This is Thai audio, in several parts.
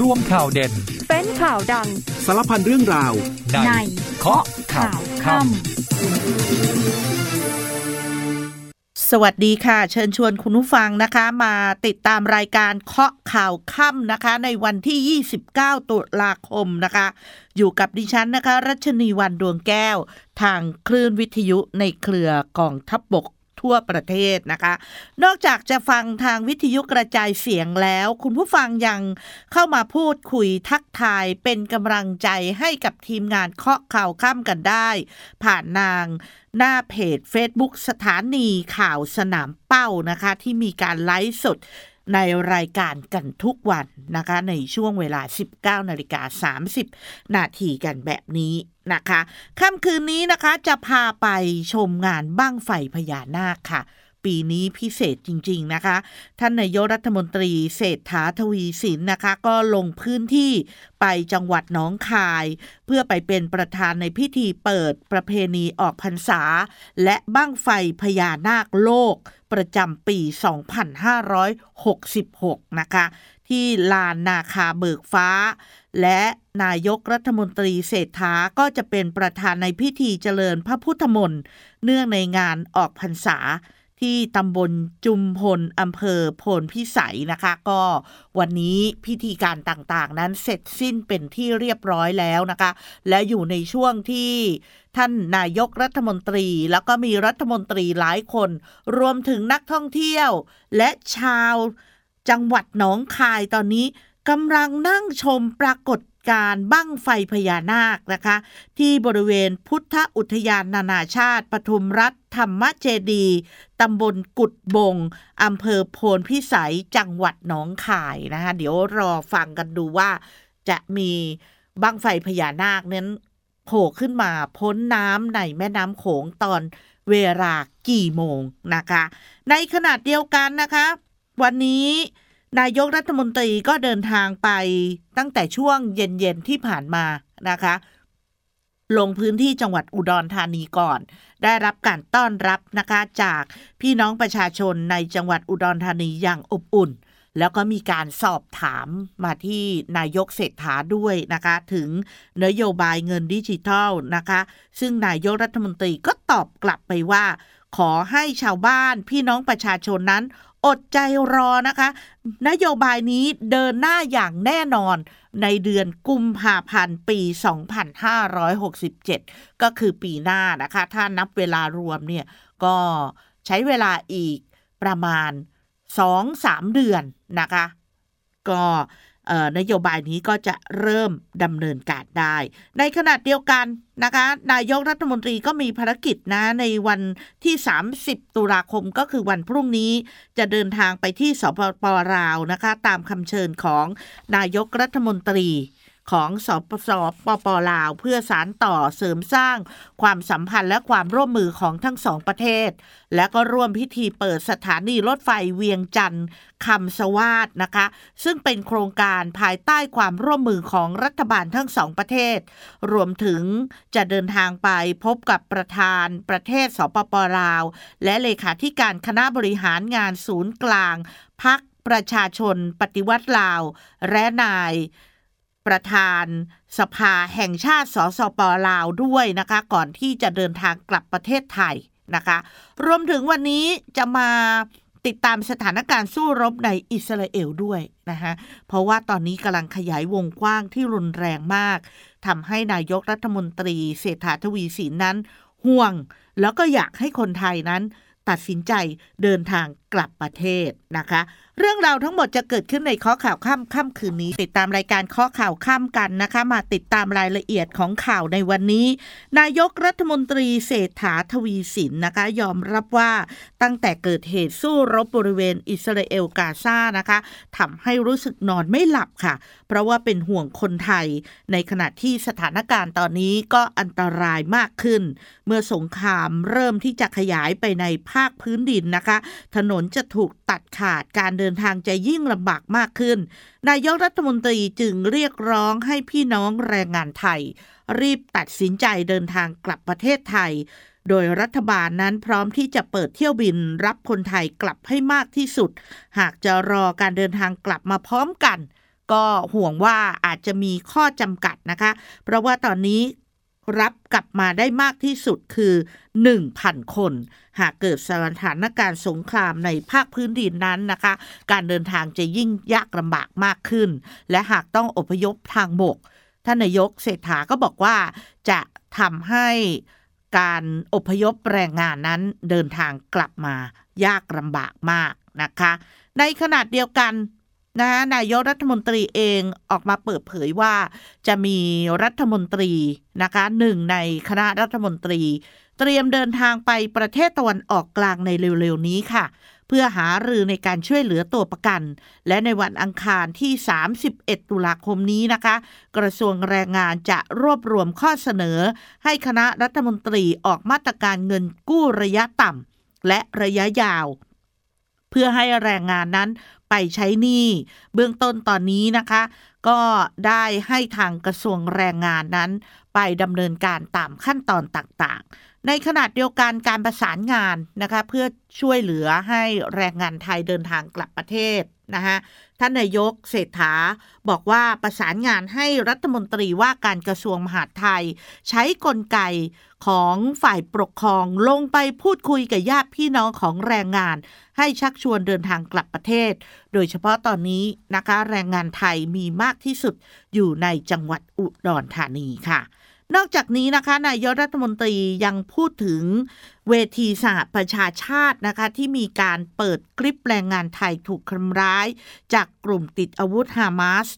ร่วมข่าวเด่น เป็นข่าวดัง สารพันเรื่องราวในในเคาะข่าวค่ำสวัสดีค่ะ เชิญชวนคุณผู้ฟังนะคะ มาติดตามรายการเคาะข่าวค่ำนะคะ ในวันที่ 29 ตุลาคมนะคะ อยู่กับดิฉันนะคะ รัชนีวันดวงแก้ว ทางคลื่นวิทยุในเครือกองทัพบบก ทั่วประเทศนะคะ นอกจากจะฟังทางวิทยุกระจายเสียงแล้ว คุณผู้ฟังยังเข้ามาพูดคุยทักทายเป็นกำลังใจให้กับทีมงานเคาะข่าวค่ำกันได้ ผ่านนางหน้าเพจ Facebook สถานีข่าวสนามเป้านะคะ ที่มีการไลฟ์สด ในรายการกันทุกวันนะคะ ในช่วงเวลา 19นาฬิกา30 นาทีกันแบบนี้นะคะค่ำคืนนี้นะคะจะพาไปชมงานบ้างไฟพญานาคค่ะ ปีนี้พิเศษจริง ๆนะคะ ท่านนายกรัฐมนตรีเศรษฐาทวีสินนะคะ ก็ลงพื้นที่ไปจังหวัดหนองคาย เพื่อไปเป็นประธานในพิธีเปิดประเพณีออกพรรษา และบ้างไฟพญานาคโลก ประจำปี 2566 นะคะ ที่ลานนาคาเบิกฟ้า และนายกรัฐมนตรีเศรษฐาก็จะเป็นประธานในพิธีเจริญพระพุทธมนต์เนื่องในงานออกพรรษา ที่ตำบลจุมพลอำเภอโพนพิสัยนะคะ ก็วันนี้พิธีการต่างๆ นั้นเสร็จสิ้นเป็นที่เรียบร้อยแล้วนะคะ และอยู่ในช่วงที่ท่านนายกรัฐมนตรีแล้วก็มีรัฐมนตรีหลายคน รวมถึงนักท่องเที่ยว และชาวจังหวัดหนองคายตอนนี้กำลังนั่งชมปรากฏ การบั้งไฟพญานาคนะคะ ที่บริเวณพุทธอุทยานนานาชาติ ปทุมรัฐธรรมเจดีตำบลกุดบงอำเภอโพนพิสัยจังหวัดหนองคายนะคะ เดี๋ยวรอฟังกันดูว่า จะมีบั้งไฟพญานาคนั้นโผล่ขึ้นมาพ้นน้ำในแม่น้ำโขงตอนเวลากี่โมงนะคะ ในขณะเดียวกันนะคะ วันนี้ นายกรัฐมนตรีก็เดินทางไปตั้งแต่ช่วงเย็นๆที่ผ่านมานะคะ ลงพื้นที่จังหวัดอุดรธานีก่อน ได้รับการต้อนรับนะคะจากพี่น้องประชาชนในจังหวัดอุดรธานีอย่างอบอุ่น แล้วก็มีการสอบถามมาที่นายกเศรษฐาด้วยนะคะ ถึงนโยบายเงินดิจิทัลนะคะ ซึ่งนายกรัฐมนตรีก็ตอบกลับไปว่า ขอให้ชาวบ้านพี่น้องประชาชนนั้น อดใจรอนะคะ นโยบายนี้เดินหน้าอย่างแน่นอนในเดือนกุมภาพันธ์ปี 2567 ก็คือปีหน้านะคะ ถ้านับเวลารวมเนี่ยก็ใช้เวลาอีกประมาณ 2-3 เดือนนะคะ ก็ นโยบายนี้ก็จะเริ่มดำเนินการได้ ในขณะเดียวกันนะคะ นายกรัฐมนตรีก็มีภารกิจนะในวันที่ 30 ตุลาคมก็คือวันพรุ่งนี้จะเดินทางไปที่สปปลาวนะคะ ตามคำเชิญของนายกรัฐมนตรี ของสปสปปลาว เพื่อสารต่อเสริมสร้าง ความสัมพันธ์และความร่วมมือของทั้งสองประเทศ และก็ร่วมพิธีเปิดสถานีรถไฟเวียงจันทร์คำสวาดนะคะ ซึ่งเป็นโครงการภายใต้ความร่วมมือของรัฐบาลทั้งสองประเทศ รวมถึงจะเดินทางไปพบกับประธานประเทศสปปลาว และเลขาธิการคณะบริหารงานศูนย์กลางพักประชาชนปฏิวัติลาว และนาย ประธานสภาแห่งชาติสสปลาวด้วยนะคะ ก่อนที่จะเดินทางกลับประเทศไทยนะคะ รวมถึงวันนี้จะมาติดตามสถานการณ์สู้รบในอิสราเอลด้วยนะคะเพราะว่าตอนนี้กำลังขยายวงกว้างที่รุนแรงมากทำให้นายกรัฐมนตรีเศรษฐาทวีสินนั้น ห่วง แล้วก็อยากให้คนไทยนั้น ตัดสินใจเดินทาง กลับประเทศนะคะ เรื่องราวทั้งหมดจะเกิดขึ้นในข้อข่าวค่ำค่ำคืนนี้ ติดตามรายการข้อข่าวค่ำกันนะคะ มาติดตามรายละเอียดของข่าวในวันนี้ นายกรัฐมนตรีเศรษฐาทวีสินนะคะ ยอมรับว่าตั้งแต่เกิดเหตุสู้รบบริเวณอิสราเอลกาซานะคะทำให้รู้สึกนอนไม่หลับค่ะ เพราะว่าเป็นห่วงคนไทย ในขณะที่สถานการณ์ตอนนี้ก็อันตรายมากขึ้น เมื่อสงครามเริ่มที่จะขยายไปในภาคพื้นดินนะคะ ถนนจะถูกตัดขาดการเดินทางจะยิ่งลำบากมากขึ้น นายกรัฐมนตรีจึงเรียกร้องให้พี่น้องแรงงานไทย รีบตัดสินใจเดินทางกลับประเทศไทย โดยรัฐบาลนั้นพร้อมที่จะเปิดเที่ยวบินรับคนไทยกลับให้มากที่สุด หากจะรอการเดินทางกลับมาพร้อมกัน ก็ห่วงว่าอาจจะมีข้อจำกัดนะคะ เพราะว่าตอนนี้รับกลับมาได้มากที่สุดคือ 1,000 คน หากเกิดสถานการณ์สงครามในภาคพื้นดินนั้นนะคะ การเดินทางจะยิ่งยากลำบากมากขึ้น และหากต้องอพยพทางบก ท่านนายกเศรษฐาก็บอกว่าจะทำให้การอพยพแรงงานนั้นเดินทางกลับมายากลำบากมากนะคะ ในขณะเดียวกันนะนายกรัฐมนตรีเองออกมาเปิดเผยว่าจะมีรัฐมนตรีนะคะหนึ่งในคณะรัฐมนตรี เตรียมเดินทางไปประเทศตะวันออกกลางในเร็วๆนี้ค่ะ เพื่อหารือในการช่วยเหลือตัวประกัน และในวันอังคารที่ 31 ตุลาคมนี้นะคะ กระทรวงแรงงานจะรวบรวมข้อเสนอ ให้คณะรัฐมนตรีออกมาตรการเงินกู้ระยะต่ำและระยะยาว เพื่อให้แรงงานนั้นไปใช้หนี้เบื้องต้นตอนนี้นะคะ ก็ได้ให้ทางกระทรวงแรงงานนั้น ไปดำเนินการตามขั้นตอนต่างๆ ในขณะเดียวกันการประสานงานนะคะเพื่อช่วยเหลือให้แรงงานไทยเดินทางกลับประเทศนะคะท่านนายกเศรษฐาบอกว่าประสานงานให้รัฐมนตรีว่าการกระทรวงมหาดไทย ใช้กลไกของฝ่ายปกครองลงไปพูดคุยกับญาติพี่น้องของแรงงาน ให้ชักชวนเดินทางกลับประเทศ โดยเฉพาะตอนนี้นะคะแรงงานไทยมีมากที่สุดอยู่ในจังหวัดอุดรธานีค่ะ นอกจากนี้นะคะนายกรัฐมนตรียังพูดถึงเวทีสหประชาชาตินะคะ ที่มีการเปิดคลิปแรงงานไทยถูกทำร้าย จากกลุ่มติดอาวุธฮามาส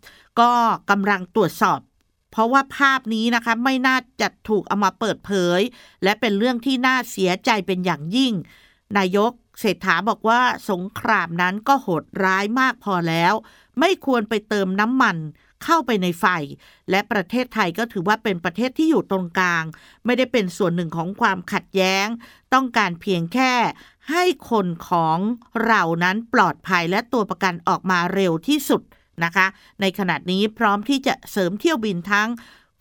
ก็กำลังตรวจสอบ เพราะว่าภาพนี้นะคะ ไม่น่าจะถูกเอามาเปิดเผย และเป็นเรื่องที่น่าเสียใจเป็นอย่างยิ่ง นายกเศรษฐาบอกว่าสงครามนั้นก็โหดร้ายมากพอแล้ว ไม่ควรไปเติมน้ำมัน เข้าไปในไฟ และประเทศไทยก็ถือว่าเป็นประเทศที่อยู่ตรงกลาง ไม่ได้เป็นส่วนหนึ่งของความขัดแย้ง ต้องการเพียงแค่ให้คนของเรานั้นปลอดภัยและตัวประกันออกมาเร็วที่สุดนะคะ ในขณะนี้พร้อมที่จะเสริมเที่ยวบินทั้ง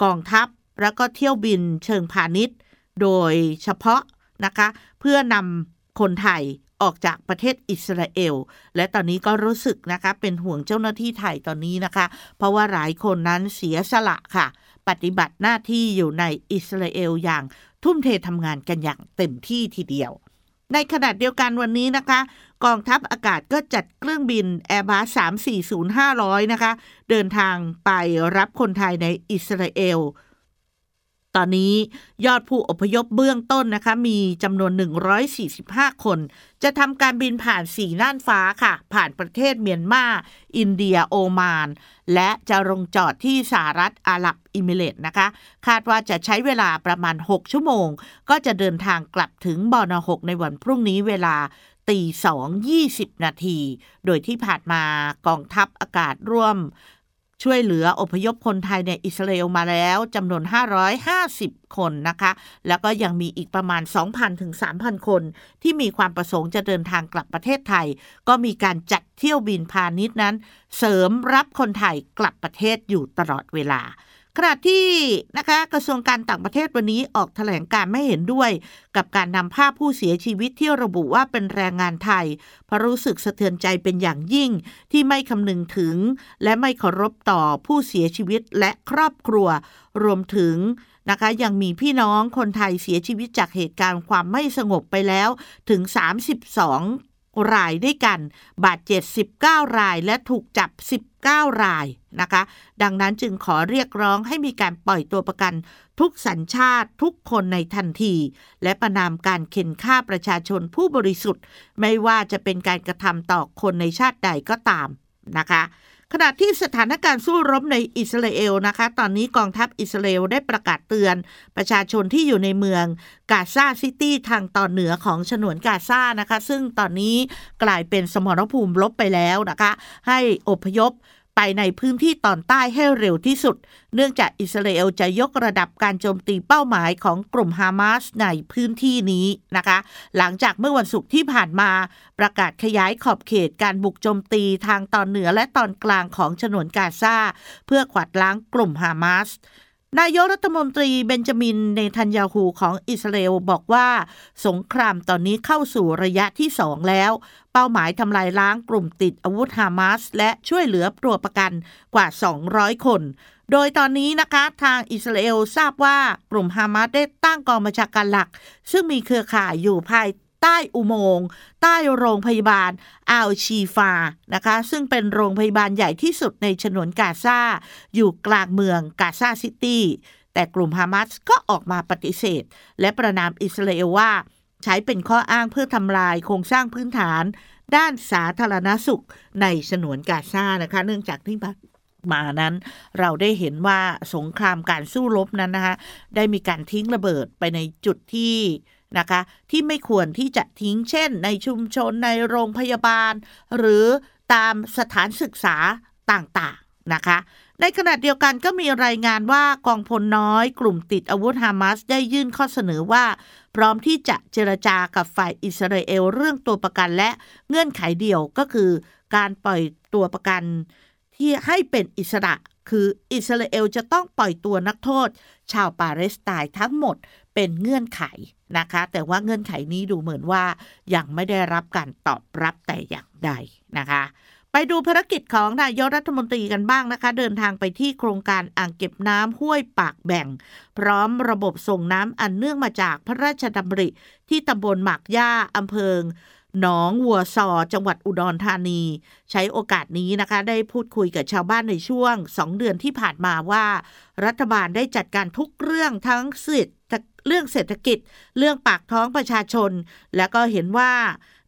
กองทัพ แล้วก็เที่ยวบินเชิงพาณิชย์ โดยเฉพาะนะคะ เพื่อนำคนไทย ออกจากประเทศอิสราเอล และตอนนี้ก็รู้สึกนะคะเป็นห่วงเจ้าหน้าที่ไทยตอนนี้นะคะ เพราะว่าหลายคนนั้นเสียสละค่ะ ปฏิบัติหน้าที่อยู่ในอิสราเอลอย่างทุ่มเททำงานกันอย่างเต็มที่ทีเดียวในขณะเดียวกันวันนี้นะคะ กองทัพอากาศก็จัดเครื่องบิน Airbus 340-500 นะคะ เดินทางไปรับคนไทยในอิสราเอล ตอนนี้ยอดผู้อพยพเบื้องต้นนะคะมีจำนวน 145 คน จะทำการบินผ่านสีน่านฟ้าค่ะ ผ่านประเทศเมียนมา อินเดียโอมาน และจะลงจอดที่สหรัฐอาหรับอิมิเรตนะคะ คาดว่าจะใช้เวลาประมาณ 6 ชั่วโมง ก็จะเดินทางกลับถึงบอนหกในวันพรุ่งนี้เวลาตีสองยี่สิบนาที โดยที่ผ่านมากองทัพอากาศร่วม ช่วยเหลืออพยพคนไทยในอิสราเอลมาแล้วจำนวน 550 คนนะคะ แล้วก็ยังมีอีกประมาณ 2,000ถึง3,000 คน ที่มีความประสงค์จะเดินทางกลับประเทศไทย ก็มีการจัดเที่ยวบินพาณิชย์นั้น เสริมรับคนไทยกลับประเทศอยู่ตลอดเวลา ขณะที่นะคะกระทรวงการต่างประเทศวันนี้ออกแถลงการไม่เห็นด้วย กับการนำภาพผู้เสียชีวิตที่ระบุว่าเป็นแรงงานไทยเพราะรู้สึกสะเทือนใจเป็นอย่างยิ่ง ที่ไม่คำนึงถึง และไม่เคารพต่อผู้เสียชีวิตและครอบครัว รวมถึงนะคะยังมีพี่น้องคนไทยเสียชีวิตจากเหตุการณ์ความไม่สงบไปแล้วถึง 32 รายด้วยกัน บาดเจ็บ 19 รายและถูกจับ 19 รายนะคะ ดังนั้นจึงขอเรียกร้องให้มีการปล่อยตัวประกัน ทุกสัญชาติทุกคนในทันที และประนามการเข็นฆ่าประชาชนผู้บริสุทธิ์ ไม่ว่าจะเป็นการกระทำต่อคนในชาติใดก็ตาม นะคะ ขณะที่สถานการณ์สู้รบในอิสราเอลนะคะ ตอนนี้กองทัพอิสราเอลได้ประกาศเตือน ประชาชนที่อยู่ในเมืองกาซาซิตี้ทางตอนเหนือของฉนวนกาซานะคะ ซึ่งตอนนี้กลายเป็นสมรภูมิลบไปแล้วนะคะ ให้อพยพ ไปในพื้นที่ตอนใต้ให้เร็วที่สุด เนื่องจากอิสราเอลจะยกระดับการโจมตีเป้าหมายของกลุ่มฮามาสในพื้นที่นี้นะคะ หลังจากเมื่อวันศุกร์ที่ผ่านมาประกาศขยายขอบเขตการบุกโจมตีทางตอนเหนือและตอนกลางของฉนวนกาซาเพื่อขวัดล้างกลุ่มฮามาสนายกรัฐมนตรีเบนจามินเนทันยาฮูของอิสราเอลบอกว่า สงครามตอนนี้เข้าสู่ระยะที่สองแล้ว เป้าหมายทำลายล้างกลุ่มติดอาวุธฮามาสและช่วยเหลือตัวประกันกว่า 200 คน โดยตอนนี้นะคะทางอิสราเอลทราบว่ากลุ่มฮามาสได้ตั้งกองบัญชาการหลัก ซึ่งมีเครือข่ายอยู่ภายใต้อุโมงค์ใต้โรงพยาบาลอัลชีฟานะคะ ซึ่งเป็นโรงพยาบาลใหญ่ที่สุดในฉนวนกาซาอยู่กลางเมืองกาซาซิตี้แต่กลุ่มฮามาสก็ออกมาปฏิเสธ และประนามอิสราเอลว่า ใช้เป็นข้ออ้างเพื่อทำลายโครงสร้างพื้นฐาน ด้านสาธารณสุขในฉนวนกาซานะคะ เนื่องจากที่มานั้นเราได้เห็นว่าสงครามการสู้รบนั้นนะคะได้มีการทิ้งระเบิดไปในจุดที่นะคะที่ไม่ควรที่จะทิ้งเช่น ในชุมชนในโรงพยาบาล หรือตามสถานศึกษาต่าง นะคะ ในขณะเดียวกันก็มีรายงานว่ากองพลน้อย กลุ่มติดอาวุธฮามาสได้ยื่นข้อเสนอว่า พร้อมที่จะเจรจากับฝ่ายอิสราเอลเรื่องตัวประกันและเงื่อนไขเดียวก็คือ การปล่อยตัวประกันที่ให้เป็นอิสระคืออิสราเอลจะต้องปล่อยตัวนักโทษ ชาวปาเลสไตน์ทั้งหมดเป็นเงื่อนไขนะคะ แต่ว่าเงื่อนไขนี้ดูเหมือนว่ายังไม่ได้รับการตอบรับแต่อย่างใดนะคะ ไปดูภารกิจของนายกรัฐมนตรีกันบ้างนะคะ เดินทางไปที่โครงการอ่างเก็บน้ำห้วยปากแบ่ง พร้อมระบบส่งน้ำอันเนื่องมาจากพระราชดำริที่ตำบลหมากย่าอำเภอ หนองวัวซอ จังหวัดอุดรธานี ใช้โอกาสนี้นะคะ ได้พูดคุยกับชาวบ้านในช่วงสองเดือนที่ผ่านมาว่า รัฐบาลได้จัดการทุกเรื่องทั้งสิทธิเรื่องเศรษฐกิจ เรื่องปากท้องประชาชน และก็เห็นว่า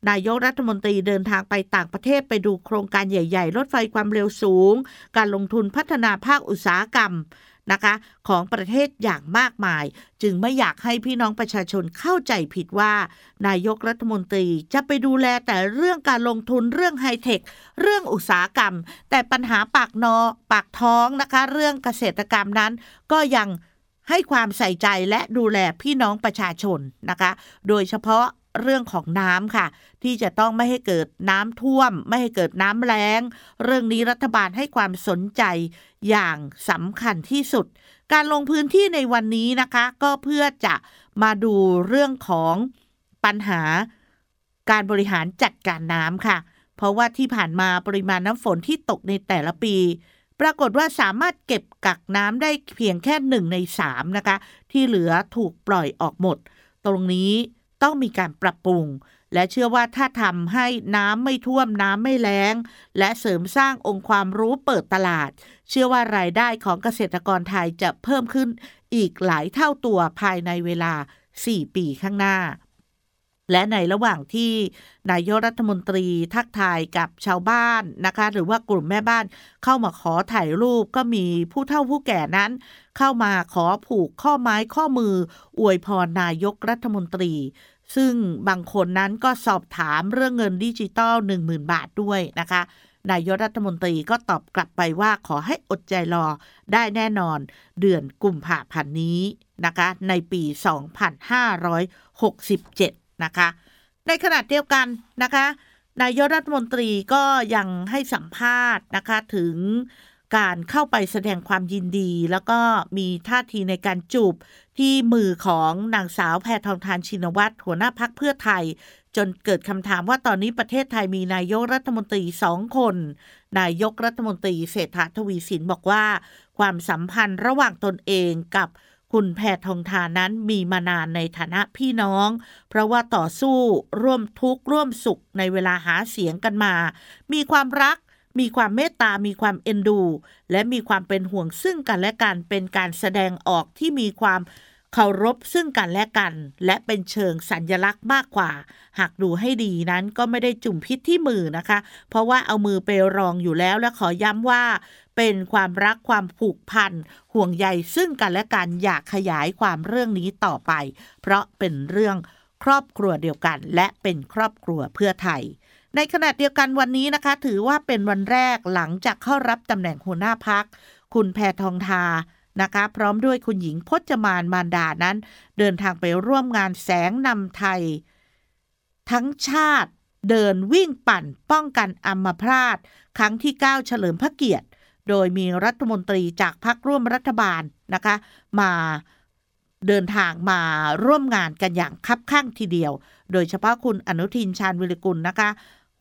นายกรัฐมนตรีเดินทางไปต่างประเทศไปดูโครงการใหญ่ ๆ รถไฟความเร็วสูง การลงทุนพัฒนาภาคอุตสาหกรรม นะคะ ของประเทศอย่างมากมาย จึงไม่อยากให้พี่น้องประชาชนเข้าใจผิดว่า นายกรัฐมนตรีจะไปดูแลแต่เรื่องการลงทุนเรื่องไฮเทค เรื่องอุตสาหกรรม แต่ปัญหาปากนอปากท้องนะคะ เรื่องเกษตรกรรมนั้น ก็ยังให้ความใส่ใจและดูแลพี่น้องประชาชนนะคะ โดยเฉพาะ เรื่องของน้ำค่ะ ที่จะต้องไม่ให้เกิดน้ำท่วม ไม่ให้เกิดน้ำแล้ง เรื่องนี้รัฐบาลให้ความสนใจอย่างสำคัญที่สุด การลงพื้นที่ในวันนี้นะคะ ก็เพื่อจะมาดูเรื่องของปัญหาการบริหารจัดการน้ำค่ะ เพราะว่าที่ผ่านมาปริมาณน้ำฝนที่ตกในแต่ละปี ปรากฏว่าสามารถเก็บกักน้ำได้เพียงแค่หนึ่งในสามนะคะ ที่เหลือถูกปล่อยออกหมด ตรงนี้ ต้องมีการปรับปรุง และเชื่อว่าถ้าทำให้น้ำไม่ท่วมน้ำไม่แล้ง และเสริมสร้างองค์ความรู้เปิดตลาด เชื่อว่ารายได้ของเกษตรกรไทยจะเพิ่มขึ้นอีกหลายเท่าตัวภายในเวลา 4 ปีข้างหน้า และในระหว่างที่นายกรัฐมนตรีทักทายกับชาวบ้านนะคะ หรือว่ากลุ่มแม่บ้านเข้ามาขอถ่ายรูปก็มีผู้เฒ่าผู้แก่นั้น เข้ามาขอผูกข้อไม้ข้อมือ อวยพรนายกรัฐมนตรี ซึ่งบางคนนั้นก็สอบถามเรื่องเงินดิจิตอล10,000 บาทด้วยนะคะนายกรัฐมนตรีก็ตอบกลับไปว่าขอให้อดใจรอได้แน่นอนเดือนกุมภาพันธ์นี้นะคะ ในปี 2567 นะคะ ในขณะเดียวกันนะคะนายกรัฐมนตรีก็ยังให้สัมภาษณ์นะคะถึงการเข้าไปแสดงความยินดี แล้วก็มีท่าทีในการจูบที่มือของนางสาวแพทองทานชินวัตรหัวหน้าพักเพื่อไทย จนเกิดคำถามว่าตอนนี้ประเทศไทยมีนายกรัฐมนตรีสองคน นายกรัฐมนตรีเศรษฐาทวีสินบอกว่า ความสัมพันธ์ระหว่างตนเองกับ คุณแพทองทานนั้นมีมานานในฐานะพี่น้อง เพราะว่าต่อสู้ร่วมทุกข์ร่วมสุขในเวลาหาเสียงกันมา มีความรัก มีความเมตตา มีความเอ็นดู และมีความเป็นห่วงซึ่งกันและกันเป็นการแสดงออกที่มีความ เคารพซึ่งกันและกัน และเป็นเชิงสัญญลักษณ์มากกว่า หากดูให้ดีนั้นก็ไม่ได้จุ่มพิษที่มือนะคะ เพราะว่าเอามือไปรองอยู่แล้วและขอย้ำว่า เป็นความรักความผูกพันห่วงใยซึ่งกันและกันอยากขยายความเรื่องนี้ต่อไป เพราะเป็นเรื่องครอบครัวเดียวกัน และเป็นครอบครัวเพื่อไทยในขณะเดียวกันวันนี้นะคะ ถือว่าเป็นวันแรกหลังจากเข้ารับตำแหน่งหัวหน้าพัก คุณแพทองทา นะคะ พร้อมด้วยคุณหญิงพจมานมารดานั้น เดินทางไปร่วมงานแสงนำไทย ทั้งชาติเดินวิ่งปั่นป้องกันอัมพาตครั้งที่ 9 เฉลิมพระเกียรติ โดยมีรัฐมนตรีจากพรรคร่วมรัฐบาลนะคะ มาเดินทางมาร่วมงานกันอย่างคับข้างทีเดียว โดยเฉพาะคุณอนุทินชาญวิรกุลนะคะ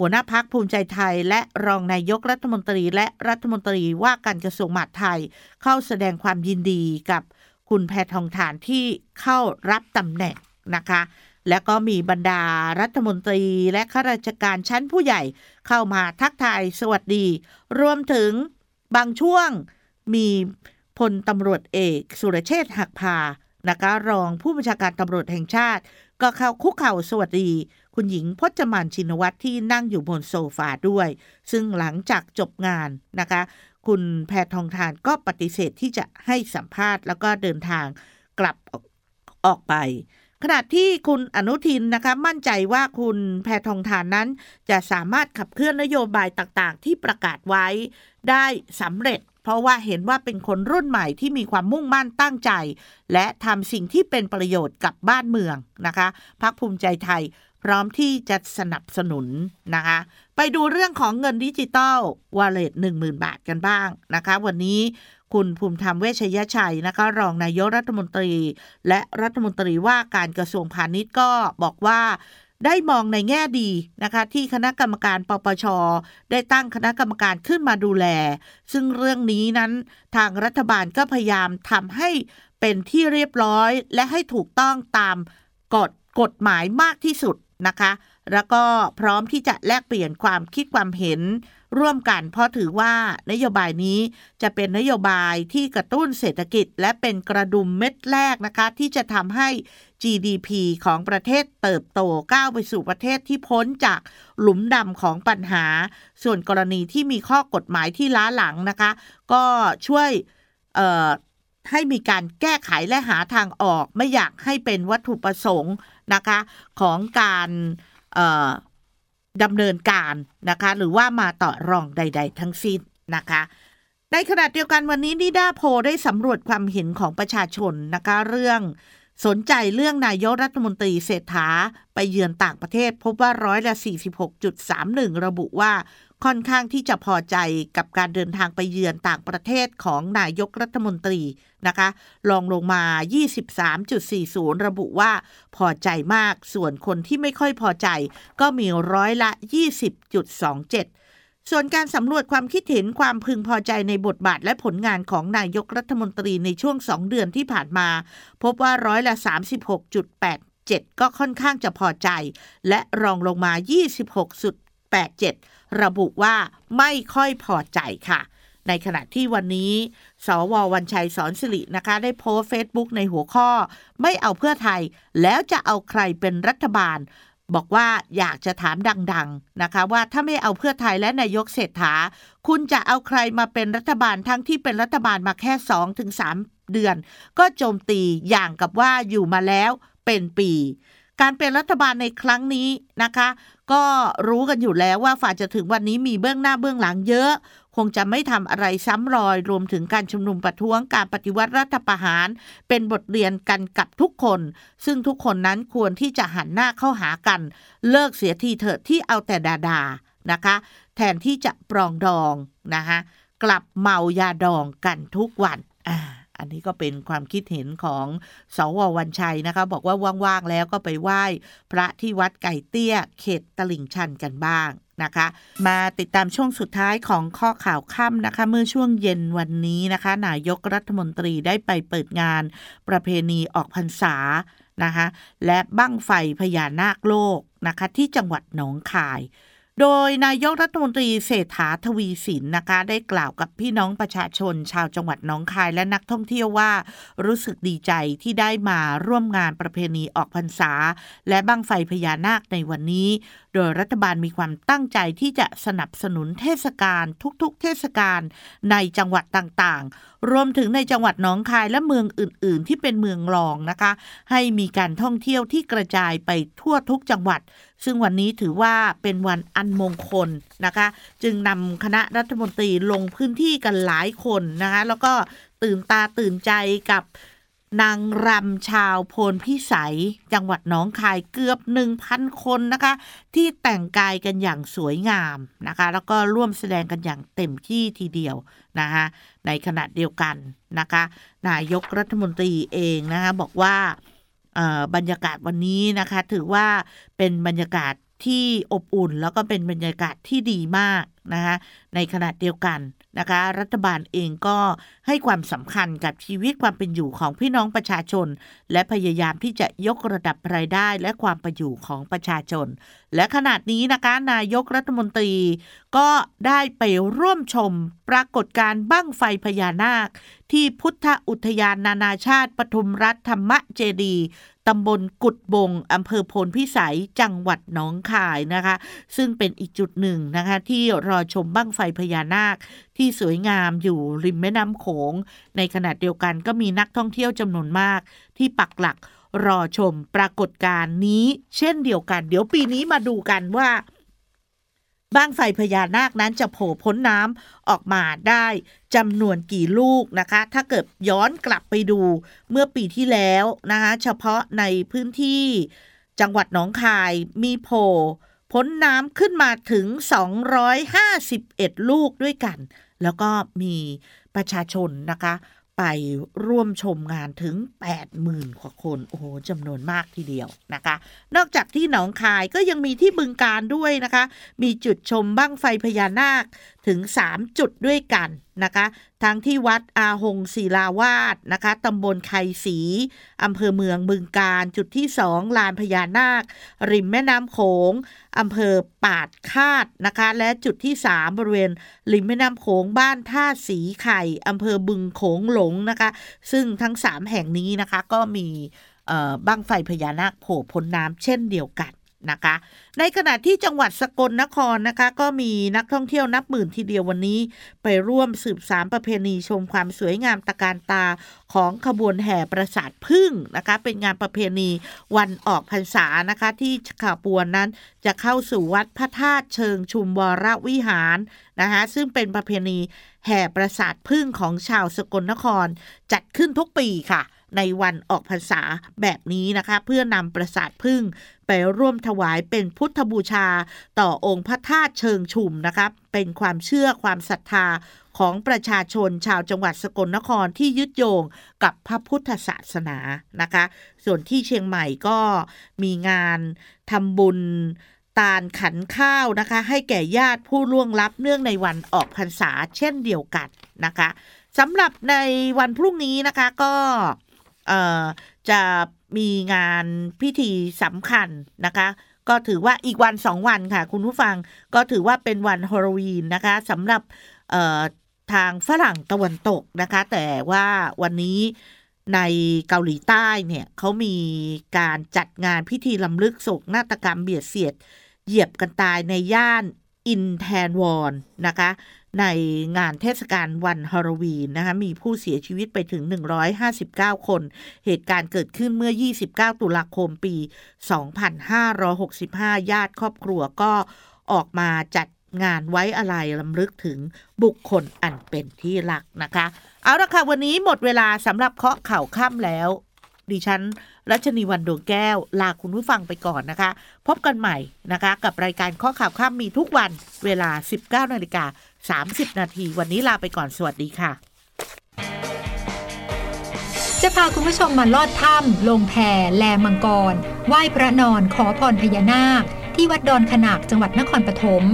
หัวหน้าพักภูมิใจไทย และรองนายกรัฐมนตรีและรัฐมนตรีว่าการกระทรวงมหาดไทย เข้าแสดงความยินดีกับคุณแพทองทานที่เข้ารับตำแหน่งนะคะ และก็มีบรรดารัฐมนตรีและข้าราชการชั้นผู้ใหญ่เข้ามาทักทายสวัสดี รวมถึงบางช่วงมีพลตำรวจเอก สุรเชษฐ์หักพา นะคะรองผู้บัญชาการตำรวจแห่งชาติ ก็เข้าคุกเข่าสวัสดี คุณหญิงพจมานชินวัตรที่นั่งอยู่บนโซฟาด้วย ซึ่งหลังจากจบงานนะคะ คุณแพทองทานก็ปฏิเสธที่จะให้สัมภาษณ์ แล้วก็เดินทางกลับออกไปขณะที่คุณอนุทินนะคะมั่นใจว่าคุณแพทองทานนั้น จะสามารถขับเคลื่อนนโยบายต่างๆ ที่ประกาศไว้ได้สำเร็จ เพราะว่าเห็นว่าเป็นคนรุ่นใหม่ที่มีความมุ่งมั่นตั้งใจ และทำสิ่งที่เป็นประโยชน์กับบ้านเมืองนะคะพักภูมิใจไทยพร้อมที่จะสนับสนุนนะคะ ไปดูเรื่องของเงินดิจิตอลวอลเล็ตหนึ่งหมื่นบาทกันบ้างนะคะ วันนี้คุณภูมิธรรมเวชยชัยนะคะ รองนายกรัฐมนตรี และรัฐมนตรีว่าการกระทรวงพาณิชย์ก็บอกว่า ได้มองในแง่ดีนะคะที่คณะกรรมการปปช ได้ตั้งคณะกรรมการขึ้นมาดูแล ซึ่งเรื่องนี้นั้นทางรัฐบาลก็พยายามทำให้เป็นที่เรียบร้อยและให้ถูกต้องตามกฎกฎหมายมากที่สุดนะคะ แล้วก็พร้อมที่จะแลกเปลี่ยนความคิดความเห็น ร่วมกัน เพราะถือว่านโยบายนี้จะเป็นนโยบายที่กระตุ้นเศรษฐกิจ และเป็นกระดุมเม็ดแรกนะคะ ที่จะทำให้ GDP ของประเทศเติบโตก้าวไปสู่ประเทศที่พ้นจากหลุมดำของปัญหา ส่วนกรณีที่มีข้อกฎหมายที่ล้าหลังนะคะ ก็ช่วยให้มีการแก้ไขและหาทางออกไม่อยากให้เป็นวัตถุประสงค์นะคะ ของการ ดำเนินการนะคะ หรือว่ามาต่อรองใด ๆ ทั้งสิ้นนะคะในขณะเดียวกันวันนี้นิดาโพได้สำรวจความเห็นของประชาชนนะคะเรื่อง สนใจเรื่องนายกรัฐมนตรีเศรษฐาไปเยือนต่างประเทศ พบว่าร้อยละ 46.31 ระบุว่าค่อนข้างที่จะพอใจกับการเดินทางไปเยือนต่างประเทศของนายกรัฐมนตรีนะคะลองลงมา 23.40 ระบุว่าพอใจมาก ส่วนคนที่ไม่ค่อยพอใจก็มีร้อยละ 20.27 ส่วนการสำรวจความคิดเห็นความพึงพอใจในบทบาทและผลงานของนายกรัฐมนตรีในช่วง 2 เดือนที่ผ่านมา พบว่าร้อยละ 36.87 ก็ค่อนข้างจะพอใจ และรองลงมา 26.87 ระบุว่าไม่ค่อยพอใจค่ะ ในขณะที่วันนี้ สววันชัยสอนสิรินะคะ ได้โพสต์เฟซบุ๊กในหัวข้อ ไม่เอาเพื่อไทย แล้วจะเอาใครเป็นรัฐบาล บอกว่าอยากจะถามดัง ๆ นะคะ ว่าถ้าไม่เอาเพื่อไทยและนายกเศรษฐา คุณจะเอาใครมาเป็นรัฐบาลทั้งที่เป็นรัฐบาลมาแค่ 2-3ถึงเดือน ก็โจมตีอย่างกับว่าอยู่มาแล้วเป็นปี การเป็นรัฐบาลในครั้งนี้นะคะ ก็รู้กันอยู่แล้วว่าฝ่าจะถึงวันนี้มีเบื้องหน้าเบื้องหลังเยอะ คงจะไม่ทำอะไรซ้ำรอย รวมถึงการชุมนุมประท้วงการปฏิวัติรัฐประหาร เป็นบทเรียนกันกับทุกคน ซึ่งทุกคนนั้นควรที่จะหันหน้าเข้าหากัน เลิกเสียทีเถิดที่เอาแต่ดาดานะคะ แทนที่จะปรองดองนะคะกลับเมายาดองกันทุกวันอ่า อันนี้ก็เป็นความคิดเห็นของสววันชัยนะคะ บอกว่าว่างๆแล้วก็ไปไหว้พระที่วัดไก่เตี้ย เขตตลิ่งชันกันบ้างนะคะ มาติดตามช่วงสุดท้ายของข้อข่าวค่ำนะคะ เมื่อช่วงเย็นวันนี้นะคะ นายกรัฐมนตรีได้ไปเปิดงานประเพณีออกพรรษานะคะ และบั้งไฟพญานาคโลกนะคะ ที่จังหวัดหนองคาย โดยนายกรัฐมนตรีเศรษฐาทวีสินนะคะ ได้กล่าวกับพี่น้องประชาชน ชาวจังหวัดหนองคายและนักท่องเที่ยวว่า รู้สึกดีใจที่ได้มาร่วมงานประเพณีออกพรรษา และบั้งไฟพญานาคในวันนี้ โดยรัฐบาลมีความตั้งใจที่จะสนับสนุนเทศกาลทุกๆ เทศกาลในจังหวัดต่างๆ รวมถึงในจังหวัดหนองคายและเมืองอื่น ๆ ที่เป็นเมืองรองนะคะ ให้มีการท่องเที่ยวที่กระจายไปทั่วทุกจังหวัด ซึ่งวันนี้ถือว่าเป็นวันอันมงคลนะคะ จึงนำคณะรัฐมนตรีลงพื้นที่กันหลายคนนะคะ แล้วก็ตื่นตาตื่นใจกับนางรำชาวโพนพิสัย จังหวัดหนองคายเกือบ 1,000 คนนะคะ ที่แต่งกายกันอย่างสวยงามนะคะ แล้วก็ร่วมแสดงกันอย่างเต็มที่ทีเดียวนะคะในขณะเดียวกันนะคะ นายกรัฐมนตรีเองนะคะบอกว่า บรรยากาศวันนี้นะคะ ถือว่าเป็นบรรยากาศ ที่อบอุ่นแล้วก็เป็นบรรยากาศที่ดีมากนะคะในขณะเดียวกันนะคะ รัฐบาลเองก็ให้ความสำคัญกับชีวิตความเป็นอยู่ของพี่น้องประชาชน และพยายามที่จะยกระดับรายได้และความประอยู่ของประชาชน และขนาดนี้นะคะ นายกรัฐมนตรี ก็ได้ไปร่วมชมปรากฏการบั้งไฟพญานาค ที่พุทธอุทยานนานาชาติปทุมรัฐธรรมเจดี ตำบลกุดบงอำเภอโพนพิสัยจังหวัดหนองคายนะคะ ซึ่งเป็นอีกจุดหนึ่งนะคะ ที่รอชมบั้งไฟพญานาค ที่สวยงามอยู่ริมแม่น้ำโขง ในขณะเดียวกันก็มีนักท่องเที่ยวจำนวนมาก ที่ปักหลักรอชมปรากฏการณ์นี้ เช่นเดียวกัน เดี๋ยวปีนี้มาดูกันว่า บ้างไฟพญานาคนั้นจะโผล่พ้นน้ำออกมาได้จำนวนกี่ลูกนะคะ ถ้าเกิดย้อนกลับไปดูเมื่อปีที่แล้วนะคะ เฉพาะในพื้นที่จังหวัดหนองคายมีโผล่พ้นน้ำขึ้นมาถึง 251 ลูกด้วยกัน แล้วก็มีประชาชนนะคะ ไปร่วมชมงานถึง 80,000 กว่าคน โอ้โหจำนวนมากทีเดียวนะคะ นอกจากที่หนองคายก็ยังมีที่บึงการด้วยนะคะ มีจุดชมบั้งไฟพญานาคถึง 3 จุดด้วยกัน นะคะ ทั้งที่วัดอาหงศิลาวาสนะคะตำบลไคศรีอำเภอเมืองบึงการ จุดที่สองลานพญานาค ริมแม่น้ำโขงอำเภอปาดคาดนะคะ และจุดที่สามบริเวณริมแม่น้ำโขงบ้านท่าสีไข่อำเภอบึงโขงหลงนะคะ ซึ่งทั้งสามแห่งนี้นะคะก็มีบั้งไฟพญานาคโผล่พ้นน้ำเช่นเดียวกัน นะคะ ในขณะที่จังหวัดสกลนครนะคะ ก็มีนักท่องเที่ยวนับหมื่นทีเดียววันนี้ ไปร่วมสืบสารประเพณีชมความสวยงามตะการตาของขบวนแห่ประสาทพึ่งนะคะ เป็นงานประเพณีวันออกพรรษานะคะ ที่ขบวนนั้นจะเข้าสู่วัดพระธาตุเชิงชุมวรวิหารนะคะซึ่งเป็นประเพณีแห่ประสาทพึ่งของชาวสกลนคร จัดขึ้นทุกปีค่ะ ในวันออกพรรษาแบบนี้นะคะ เพื่อนำประสาทพึ่ง ไปร่วมถวายเป็นพุทธบูชา ต่อองค์พระธาตุเชิงชุมนะคะเป็นความเชื่อความศรัทธาของประชาชนชาวจังหวัดสกลนครที่ยึดโยงกับพระพุทธศาสนานะคะ ส่วนที่เชียงใหม่ก็มีงานทำบุญตาลขันข้าวนะคะ ให้แก่ญาติผู้ล่วงลับเนื่องในวันออกพรรษาเช่นเดียวกันนะคะสำหรับในวันพรุ่งนี้นะคะก็จะ มีงานพิธีสำคัญนะคะ ก็ถือว่าอีกวันสองวันค่ะ คุณผู้ฟังก็ถือว่าเป็นวันฮอลลวีนนะคะสำหรับทางฝรั่งตะวันตกนะคะ แต่ว่าวันนี้ในเกาหลีใต้เนี่ยเขามีการจัดงานพิธีลำลึกโศกนาฏกรรมเบียดเสียด เหยียบกันตายในย่านอินแทนวอนนะคะ ในงานเทศกาลวันฮาโลวีนนะคะมีผู้เสียชีวิตไปถึง 159 คน เหตุการณ์เกิดขึ้นเมื่อ 29 ตุลาคมปี 2565 ญาติครอบครัวก็ออกมาจัดงานไว้อะไรลำลึกถึงบุคคลอันเป็นที่รักนะคะ เอาละค่ะ วันนี้หมดเวลาสำหรับเคาะข่าวค่ำแล้ว ดิฉันรัชนีวันดวงแก้ว ลาคุณผู้ฟังไปก่อนนะคะ พบกันใหม่นะคะ กับรายการข้อข่าวข้ามมีทุกวันเวลา 19นาฬิกา 30 นาที วันนี้ลาไปก่อนสวัสดีค่ะ จะพาคุณผู้ชมมาลอดถ้ำลงแพแลมังกร ไหว้พระนอนขอพรพญานาค ที่วัดดอนขนากจังหวัดนครปฐม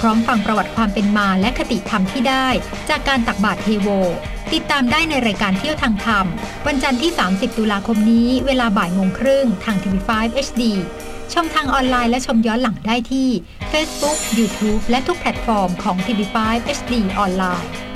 พร้อมฟังประวัติความเป็นมาและคติธรรมที่ได้ จากการตักบาตรเทโว ติดตามได้ในรายการเที่ยวทางธรรม วันจันทร์ที่ 30 ตุลาคมนี้ เวลาบ่ายโมงครึ่งทางทีวี5 HD ชมทางออนไลน์และชมย้อนหลังได้ที่ Facebook YouTube และทุกแพลตฟอร์มของ TV5 HD ออนไลน์